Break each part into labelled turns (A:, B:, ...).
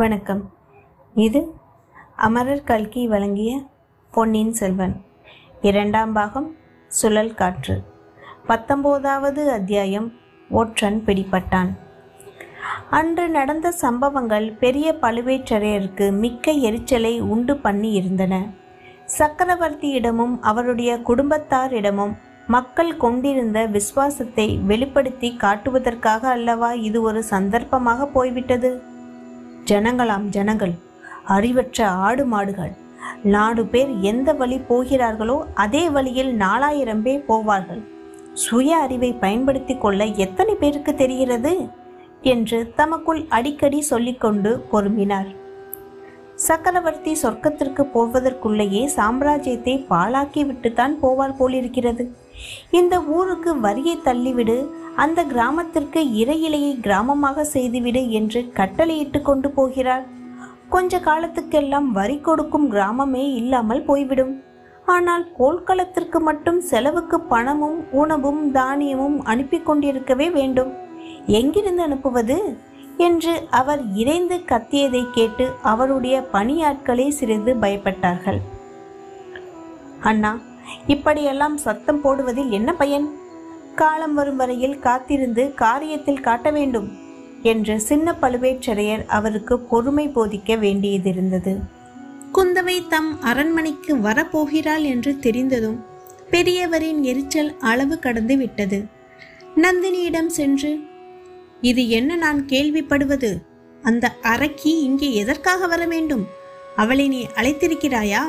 A: வணக்கம். இது அமரர் கல்கி வழங்கிய பொன்னியின் செல்வன். இரண்டாம் பாகம் சுழல் காற்று. பத்தொம்போதாவது அத்தியாயம் ஒற்றன் பிடிபட்டான். அன்று நடந்த சம்பவங்கள் பெரிய பழுவேற்றரையருக்கு மிக்க எரிச்சலை உண்டு பண்ணி இருந்தன. சக்கரவர்த்தியிடமும் அவருடைய குடும்பத்தாரிடமும் மக்கள் கொண்டிருந்த விசுவாசத்தை வெளிப்படுத்தி காட்டுவதற்காக அல்லவா இது ஒரு சந்தர்ப்பமாக போய்விட்டது? ஜனங்களாம் ஜனங்கள் அறிவற்ற ஆடு மாடுகள். நாடு பேர் எந்த வழி போகிறார்களோ அதே வழியில் நாலாயிரம் பேர் போவார்கள். சுய அறிவை பயன்படுத்தி கொள்ள எத்தனை பேருக்கு தெரிகிறது? என்று தமக்குள் அடிக்கடி சொல்லிக்கொண்டு பொறுமினார். சக்கரவர்த்தி சொர்க்கத்திற்கு போவதற்குள்ளேயே சாம்ராஜ்யத்தை பாழாக்கி விட்டுத்தான் போவார் போலிருக்கிறது. இந்த ஊருக்கு வரியை தள்ளிவிடு அந்த கிராமத்திற்கு இறையிலையை கிராமமாக செய்துவிடு என்று கட்டளையிட்டு கொண்டு போகிறார் கொஞ்ச காலத்துக்கெல்லாம் வரி கொடுக்கும் கிராமமே இல்லாமல் போய்விடும். ஆனால் போர்க்களத்திற்கு மட்டும் செலவுக்கு பணமும் உணவும் தானியமும் அனுப்பி கொண்டிருக்கவே வேண்டும். எங்கிருந்து அனுப்புவது? என்று அவர் இறைந்து கத்தியதை கேட்டு அவருடைய பணியாட்களே சிறிது பயப்பட்டார்கள். அண்ணா இப்படியெல்லாம் சத்தம் போடுவதில் என்ன பயன்? காலம் வரும் வரையில் காத்திருந்து காரியத்தில் காட்ட வேண்டும் என்று சின்ன பழுவேற்றரையர் அவருக்கு பொறுமை போதிக்க வேண்டியதிருந்தது. குந்தவை தம் அரண்மனைக்கு வரப்போகிறாள் என்று தெரிந்ததும் பெரியவரின் எரிச்சல் அளவு கடந்து விட்டது. நந்தினியிடம் சென்று இது என்ன நான் கேள்விப்படுவது? அந்த அரக்கி இங்கே எதற்காக வர வேண்டும்? அவளை நீ அழைத்திருக்கிறாயா?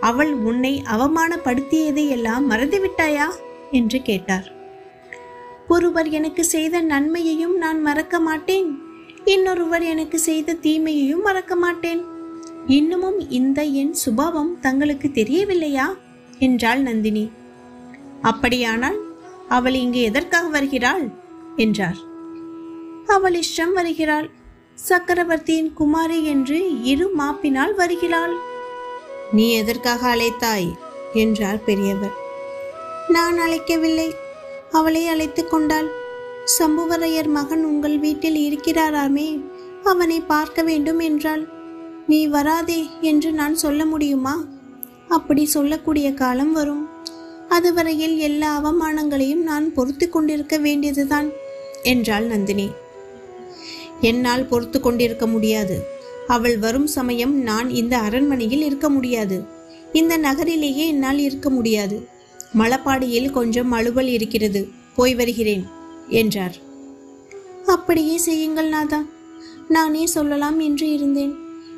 A: அவள் உன்னை அவமானப்படுத்தியதை எல்லாம் மறந்துவிட்டாயா? என்று கேட்டார். ஒருவர் எனக்கு செய்த நன்மையையும் நான் மறக்க மாட்டேன். இன்னொருவர் எனக்கு செய்த தீமையையும் மறக்க மாட்டேன். இன்னமும் இந்த என் சுபாவம் தங்களுக்கு தெரியவில்லையா? என்றாள் நந்தினி. அப்படியானால் அவள் இங்கு எதற்காக வருகிறாள்? என்றார். அவள் இஷ்டம் வருகிறாள். சக்கரவர்த்தியின் குமாரி என்று இரு மாப்பினால் வருகிறாள். நீ எதற்காக அழைத்தாய்? என்றார் பெரியவர். நான் அழைக்கவில்லை. அவளை அழைத்து கொண்டாள். சம்புவரையர் மகன் உங்கள் வீட்டில் இருக்கிறாராமே அவனை பார்க்க வேண்டும் என்றாள். நீ வராதே என்று நான் சொல்ல முடியுமா? அப்படி சொல்லக்கூடிய காலம் வரும். அதுவரையில் எல்லா அவமானங்களையும் நான் பொறுத்து கொண்டிருக்க வேண்டியதுதான் என்றாள் நந்தினி. என்னால் பொறுத்து கொண்டிருக்க முடியாது. அவள் வரும் சமயம் நான் இந்த அரண்மனையில் இருக்க முடியாது. இந்த நகரிலேயே என்னால் இருக்க முடியாது. மலப்பாடியில் கொஞ்சம் அலுவல் இருக்கிறது. போய் வருகிறேன் என்றார். அப்படியே செய்யுங்கள் நாதா. நானே சொல்லலாம் என்று இருந்தேன்.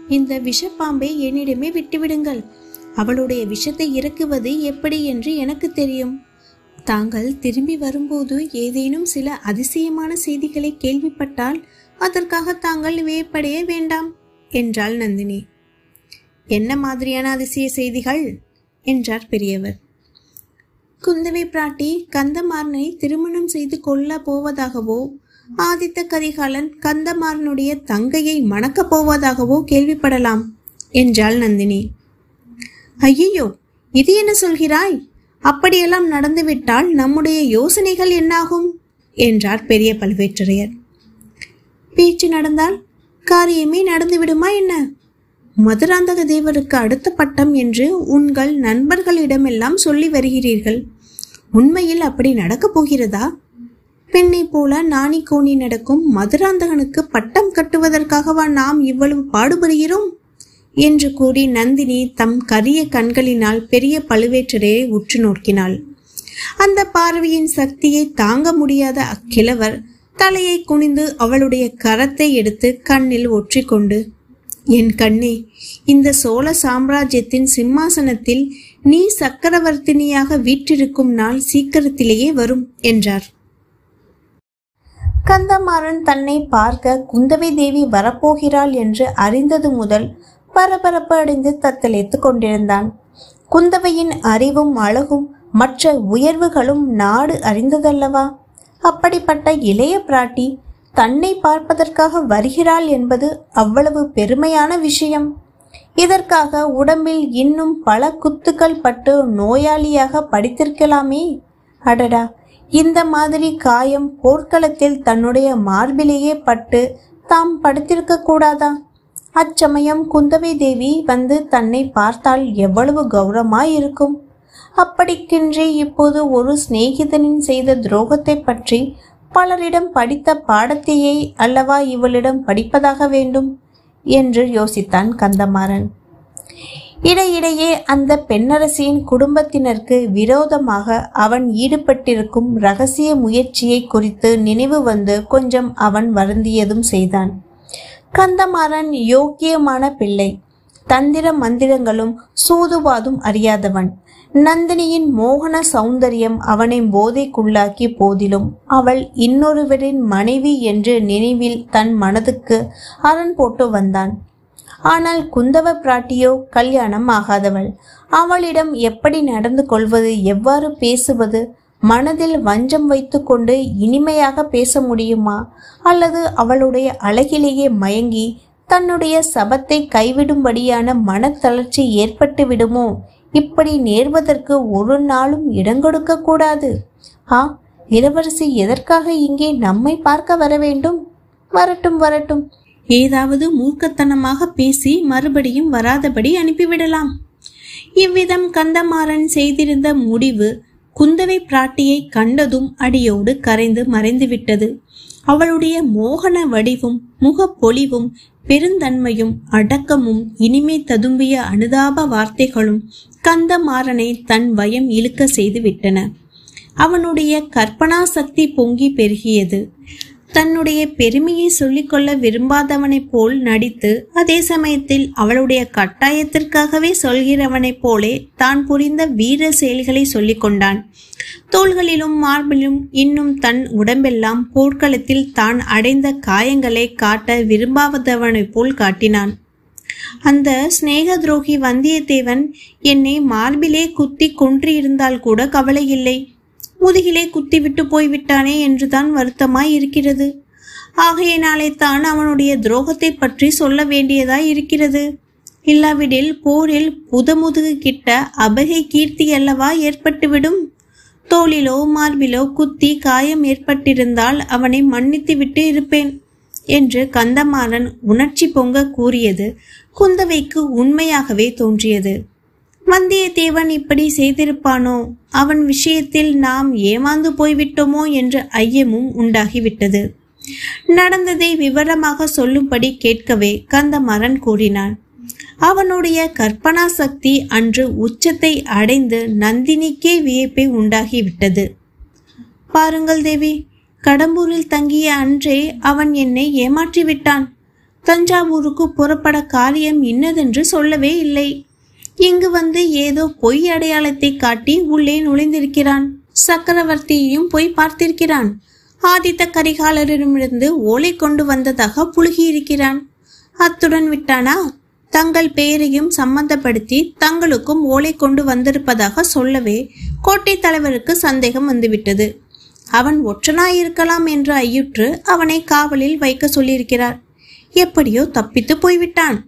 A: இந்த விஷப்பாம்பை என்னிடமே விட்டுவிடுங்கள். அவளுடைய விஷத்தை இறக்குவது எப்படி என்று எனக்கு தெரியும். தாங்கள் திரும்பி வரும்போது ஏதேனும் சில அதிசயமான செய்திகளை கேள்விப்பட்டால் அதற்காக தாங்கள் வியப்படைய வேண்டாம். என்றாள் நந்தினி. என்ன மாதிரியான அதிசய செய்திகள்? என்றார் பெரியவர். குந்தவை பிராட்டி கந்தமாறனை திருமணம் செய்து கொள்ள போவதாகவோ ஆதித்த கரிகாலன் கந்தமாறனுடைய தங்கையை மணக்கப் போவதாகவோ கேள்விப்படலாம் என்றாள் நந்தினி. ஐயையோ இது என்ன சொல்கிறாய்? அப்படியெல்லாம் நடந்துவிட்டால் நம்முடைய யோசனைகள் என்னாகும்? என்றார் பெரிய பழுவேற்றரையர் பேச்சு நடந்தால் காரியமே நடந்துவிடுமா என்ன? மதுராந்தக தேவருக்கு அடுத்த பட்டம் என்று உங்கள் நண்பர்களிடமெல்லாம் சொல்லி வருகிறீர்கள். உண்மையில் அப்படி நடக்கப் போகிறதா? பெண்ணை போல நாணி கோணி நடக்கும் மதுராந்தகனுக்கு பட்டம் கட்டுவதற்காகவா நாம் இவ்வளவு பாடுபடுகிறோம்? என்று கூறி நந்தினி தம் கரிய கண்களினால் பெரிய பழுவேற்றரையை உற்று நோக்கினாள். அந்த பார்வையின் சக்தியை தாங்க முடியாத அக்கிழவர் தலையை குனிந்து அவளுடைய கரத்தை எடுத்து கண்ணில் ஒற்றிக்கொண்டு என் கண்ணே இந்த சோழ சாம்ராஜ்யத்தின் சிம்மாசனத்தில் நீ சக்கரவர்த்தினியாக வீற்றிருக்கும் நாள் சீக்கிரத்திலேயே வரும் என்றார். கந்தமாறன் தன்னை பார்க்க குந்தவை தேவி வரப்போகிறாள் என்று அறிந்தது முதல் பரபரப்பு அடைந்து தத்தளித்து கொண்டிருந்தான். குந்தவையின் அறிவும் அழகும் மற்ற உயர்வுகளும் நாடு அறிந்ததல்லவா? அப்படிப்பட்ட இளைய பிராட்டி தன்னை பார்ப்பதற்காக வருகிறாள் என்பது அவ்வளவு பெருமையான விஷயம். இதற்காக உடம்பில் இன்னும் பல குத்துக்கள் பட்டு நோயாளியாக படித்திருக்கலாமே. அடடா! இந்த மாதிரி காயம் போர்க்களத்தில் தன்னுடைய மார்பிலேயே பட்டு தாம் படுத்திருக்க கூடாதா? அச்சமயம் குந்தவை தேவி வந்து தன்னை பார்த்தால் எவ்வளவு கௌரவமாயிருக்கும். அப்படிக்கின்றே இப்போது ஒரு சிநேகிதனின் செய்த துரோகத்தை பற்றி பலரிடம் படித்த பாடத்தையே அல்லவா இவளிடம் படிப்பதாக வேண்டும்? என்று யோசித்தான் கந்தமாறன். இடையிடையே அந்த பெண்ணரசியின் குடும்பத்தினருக்கு விரோதமாக அவன் ஈடுபட்டிருக்கும் ரகசிய முயற்சியை குறித்து நினைவு வந்து கொஞ்சம் அவன் வருந்தியதும் செய்தான். கந்தமாறன் யோக்கியமான பிள்ளை. தந்திர மந்திரங்களும் சூதுவாதும் அறியாதவன். நந்தினியின் மோகன சௌந்தரியம் அவனை போதைக்குள்ளாக்கி போதிலும் அவள் இன்னொருவரின் மனைவி என்று நினைவில் தன் மனதுக்கு அரண் போட்டு வந்தான். ஆனால் குந்தவ பிராட்டியோ கல்யாணம் ஆகாதவள். அவளிடம் எப்படி நடந்து கொள்வது எவ்வாறு பேசுவது மனதில் வஞ்சம் வைத்துக்கொண்டு இனிமையாக பேச முடியுமா அல்லது அவளுடைய அழகிலேயே மயங்கி தன்னுடைய சபத்தை கைவிடும்படியான மனத்தளர்ச்சி ஏற்பட்டு விடுமோ இப்படி நேர்வதற்கு ஒரு நாளும் இடங்கொடுக்க கூடாது. ஆ இளவரசி எதற்காக இங்கே நம்மை பார்க்க வர வேண்டும்? வரட்டும் வரட்டும். ஏதாவது மூர்க்கத்தனமாக பேசி மறுபடியும் வராதபடி அனுப்பிவிடலாம். இவ்விதம் கந்தமாறன் செய்திருந்த முடிவு குந்தவை பிராட்டியை கண்டதும் அடியோடு கரைந்து மறைந்துவிட்டது. அவளுடைய மோகன வடிவும் முகப்பொலிவும் பெருந்தன்மையும் அடக்கமும் இனிமே ததும்பிய அனுதாப வார்த்தைகளும் கந்தமாறனை தன் வயம் இழுக்க செய்து விட்டன அவனுடைய கற்பனா சக்தி பொங்கி பெருகியது. தன்னுடைய பெருமையை சொல்லிக்கொள்ள விரும்பாதவனைப் போல் நடித்து அதே சமயத்தில் அவளுடைய கட்டாயத்திற்காகவே சொல்கிறவனைப் போலே தான் புரிந்த வீர செயல்களை சொல்லிக் கொண்டான் தோள்களிலும் மார்பிலும் இன்னும் தன் உடம்பெல்லாம் போர்க்களத்தில் தான் அடைந்த காயங்களை காட்ட விரும்பாதவனைப் போல் காட்டினான். அந்த சிநேக துரோகி வந்தியத்தேவன் என்னை மார்பிலே குத்தி கொன்றிருந்தால் கூட கவலை இல்லை முதுகிலே குத்திவிட்டு போய்விட்டானே என்றுதான் வருத்தமாய் இருக்கிறது ஆகையினாலே தான் அவனுடைய துரோகத்தை பற்றி சொல்ல வேண்டியதாய் இருக்கிறது இல்லாவிடில் போரில் புதமுதுகு கிட்ட அபகை கீர்த்தி அல்லவா ஏற்பட்டுவிடும்? தோளிலோ மார்பிலோ குத்தி காயம் ஏற்பட்டிருந்தால் அவனை மன்னித்து விட்டு இருப்பேன் என்று கந்தமாறன் உணர்ச்சி பொங்க கூறியது குந்தவைக்கு உண்மையாகவே தோன்றியது. வந்தியத்தேவன் இப்படி செய்திருப்பானோ? அவன் விஷயத்தில் நாம் ஏமாந்து போய்விட்டோமோ என்ற ஐயமும் உண்டாகிவிட்டது. நடந்ததை விவரமாக சொல்லும்படி கேட்கவே கந்தமாறன் கூறினான். அவனுடைய கற்பனா சக்தி அன்று உச்சத்தை அடைந்து நந்தினிக்கே வியப்பை உண்டாகிவிட்டது. பாருங்கள் தேவி கடம்பூரில் தங்கிய அன்றே அவன் என்னை ஏமாற்றி விட்டான் தஞ்சாவூருக்கு புறப்பட காரியம் இன்னதென்று சொல்லவே இல்லை. இங்கு வந்து ஏதோ பொய் அடையாளத்தை காட்டி உள்ளே நுழைந்திருக்கிறான். சக்கரவர்த்தியையும் போய் பார்த்திருக்கிறான். ஆதித்த கரிகாலரிடமிருந்து ஓலை கொண்டு வந்ததாக புழுகியிருக்கிறான். அத்துடன் விட்டானா? தங்கள் பெயரையும் சம்பந்தப்படுத்தி தங்களுக்கும் ஓலை கொண்டு வந்திருப்பதாக சொல்லவே கோட்டை தலைவருக்கு சந்தேகம் வந்துவிட்டது. அவன் ஒற்றனாயிருக்கலாம் என்று ஐயுற்று அவனை காவலில் வைக்க சொல்லியிருக்கிறார். எப்படியோ தப்பித்து போய்விட்டான்.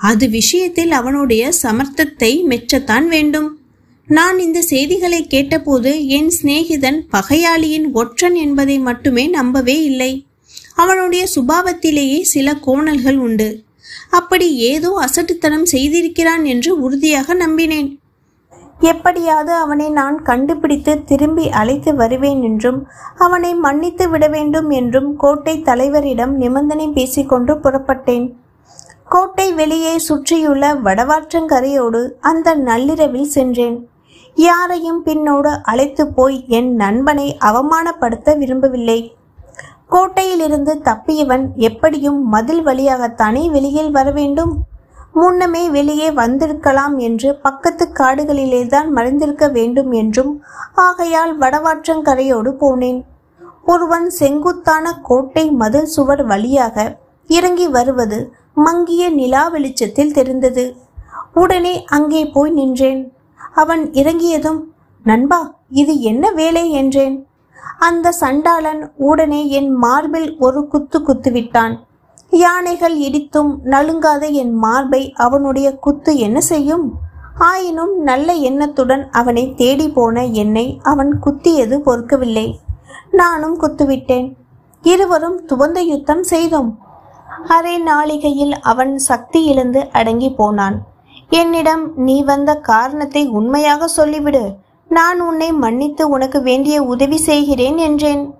A: அது விஷயத்தில் அவனுடைய சமர்த்தத்தை மெச்சத்தான் வேண்டும். நான் இந்த செய்திகளை கேட்டபோது என் சிநேகிதன் பகையாளியின் ஒற்றன் என்பதை மட்டுமே நம்பவே இல்லை. அவனுடைய சுபாவத்திலேயே சில கோணல்கள் உண்டு. அப்படி ஏதோ அசட்டுத்தனம் செய்திருக்கிறான் என்று உறுதியாக நம்பினேன். எப்படியாவது அவனை நான் கண்டுபிடித்து திரும்பி அழைத்து வருவேன் என்றும் அவனை மன்னித்து விட வேண்டும் என்றும் கோட்டை தலைவரிடம் நிபந்தனை பேசிக்கொண்டு புறப்பட்டேன். கோட்டை வெளியே சுற்றியுள்ள வடவாற்றங்கரையோடு அந்த நள்ளிரவில் சென்றேன். யாரையும் பின்னோடு அழைத்து போய் என் நண்பனை அவமானப்படுத்த விரும்பவில்லை. கோட்டையிலிருந்து தப்பியவன் எப்படியும் மதில் வழியாகத்தானே வெளியில் வர வேண்டும்? முன்னமே வெளியே வந்திருக்கலாம் என்று பக்கத்து காடுகளிலே தான் மறைந்திருக்க வேண்டும் என்றும் ஆகையால் வடவாற்றங்கரையோடு போனேன். ஒருவன் செங்குத்தான கோட்டை மதில் சுவர் வழியாக இறங்கி வருவது மங்கிய நிலா வெளிச்சத்தில் தெரிந்தது. உடனே அங்கே போய் நின்றேன். அவன் இறங்கியதும் நண்பா இது என்ன வேலை? என்றேன். அந்த சண்டாளன் உடனே என் மார்பில் ஒரு குத்து குத்துவிட்டான் யானைகள் இடித்தும் நழுங்காத என் மார்பை அவனுடைய குத்து என்ன செய்யும்? ஆயினும் நல்ல எண்ணத்துடன் அவனை தேடி போன என்னை அவன் குத்தியது பொறுக்கவில்லை. நானும் குத்துவிட்டேன். இருவரும் துவந்த யுத்தம் செய்தோம். அரை நாளிகையில் அவன் சக்தி இழந்து அடங்கி போனான். என்னிடம் நீ வந்த காரணத்தை உண்மையாக சொல்லிவிடு. நான் உன்னை மன்னித்து உனக்கு வேண்டிய உதவி செய்கிறேன் என்றேன்.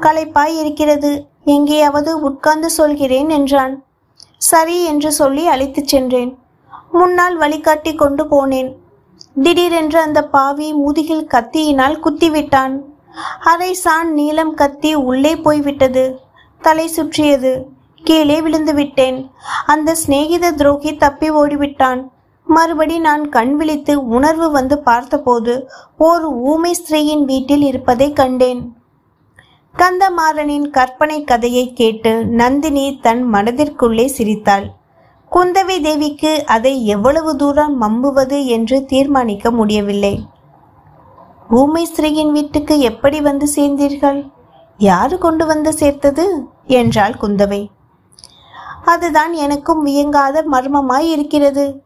A: களைப்பாய் இருக்கிறது எங்கேயாவது உட்கார்ந்து சொல்கிறேன் என்றான். சரி என்று சொல்லி அழைத்துச் சென்றேன். முன்னால் வழிகாட்டி கொண்டு போனேன். திடீரென்று அந்த பாவி முதுகில் கத்தியினால் குத்திவிட்டான். அரை சான் நீளம் கத்தி உள்ளே போய்விட்டது. தலை சுற்றியது. கீழே விழுந்து விட்டேன். அந்த சிநேகித துரோகி தப்பி ஓடிவிட்டான். மறுபடி நான் கண் விழித்து உணர்வு வந்து பார்த்தபோது ஓர் ஊமை ஸ்திரீயின் வீட்டில் இருப்பதை கண்டேன். கந்தமாறனின் கற்பனை கதையை கேட்டு நந்தினி தன் மனதிற்குள்ளே சிரித்தாள். குந்தவை தேவிக்கு அதை எவ்வளவு தூரம் மம்புவது என்று தீர்மானிக்க முடியவில்லை. ஊமை ஸ்திரீயின் வீட்டுக்கு எப்படி வந்து சேர்ந்தீர்கள்? யாரு கொண்டு வந்து சேர்த்தது? என்றாள் குந்தவை. அதுதான் எனக்கும் வியங்காத மர்மமாய் இருக்கிறது.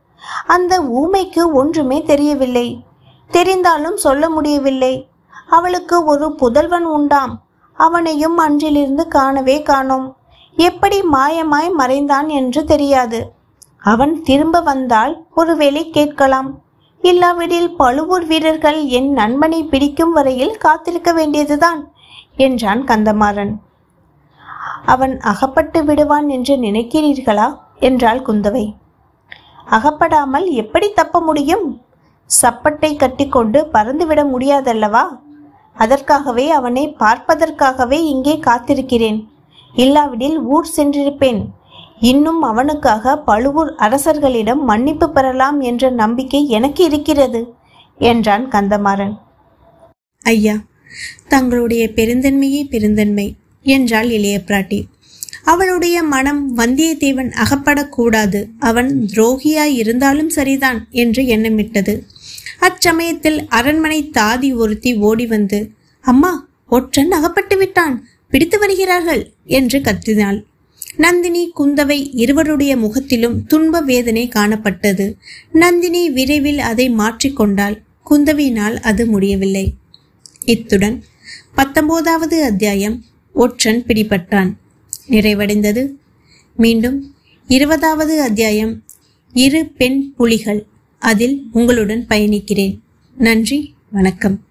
A: அந்த ஊமைக்கு ஒன்றுமே தெரியவில்லை. தெரிந்தாலும் சொல்ல முடியவில்லை. அவளுக்கு ஒரு புதல்வன் உண்டாம். அவனையும் அன்றிலிருந்து காணவே காணோம். எப்படி மாயமாய் மறைந்தான் என்று தெரியாது. அவன் திரும்ப வந்தால் ஒருவேளை கேட்கலாம். இல்லாவிடில் பழுவூர் வீரர்கள் என் நண்பனை பிடிக்கும் வரையில் காத்திருக்க வேண்டியதுதான் என்றான் கந்தமாறன். அவன் அகப்பட்டு விடுவான் என்று நினைக்கிறீர்களா? என்றாள் குந்தவை. அகப்படாமல் எப்படி தப்ப முடியும்? சப்பட்டை கட்டிக்கொண்டு பறந்துவிட முடியாதல்லவா? அதற்காகவே அவனை பார்ப்பதற்காகவே இங்கே காத்திருக்கிறேன். இல்லாவிடில் ஊர் சென்றிருப்பேன். இன்னும் அவனுக்காக பழுவூர் அரசர்களிடம் மன்னிப்பு பெறலாம் என்ற நம்பிக்கை எனக்கு இருக்கிறது என்றான் கந்தமாறன். ஐயா தங்களுடைய பெருந்தன்மையே பெருந்தன்மை. என்றாள் இளைய பிராட்டி. அவளுடைய மனம் வந்தியத்தேவன் அகப்படக்கூடாது. அவன் துரோகியாய் இருந்தாலும் சரிதான் என்று எண்ணமிட்டது. அச்சமயத்தில் அரண்மனை தாதி ஒருத்தி ஓடி வந்து அம்மா ஒற்றன் அகப்பட்டு விட்டான். பிடித்து வருகிறார்கள் என்று கத்தினாள். நந்தினி குந்தவை இருவருடைய முகத்திலும் துன்ப வேதனை காணப்பட்டது. நந்தினி விரைவில் அதை மாற்றிக்கொண்டாள் குந்தவியினால் அது முடியவில்லை. இத்துடன் பத்தொன்பதாவது அத்தியாயம் ஒற்றன் பிடிபட்டான். நிறைவடைந்தது. மீண்டும் இருபதாவது அத்தியாயம். இரு பெண் புலிகள். அதில் உங்களுடன் பயணிக்கிறேன். நன்றி. வணக்கம்.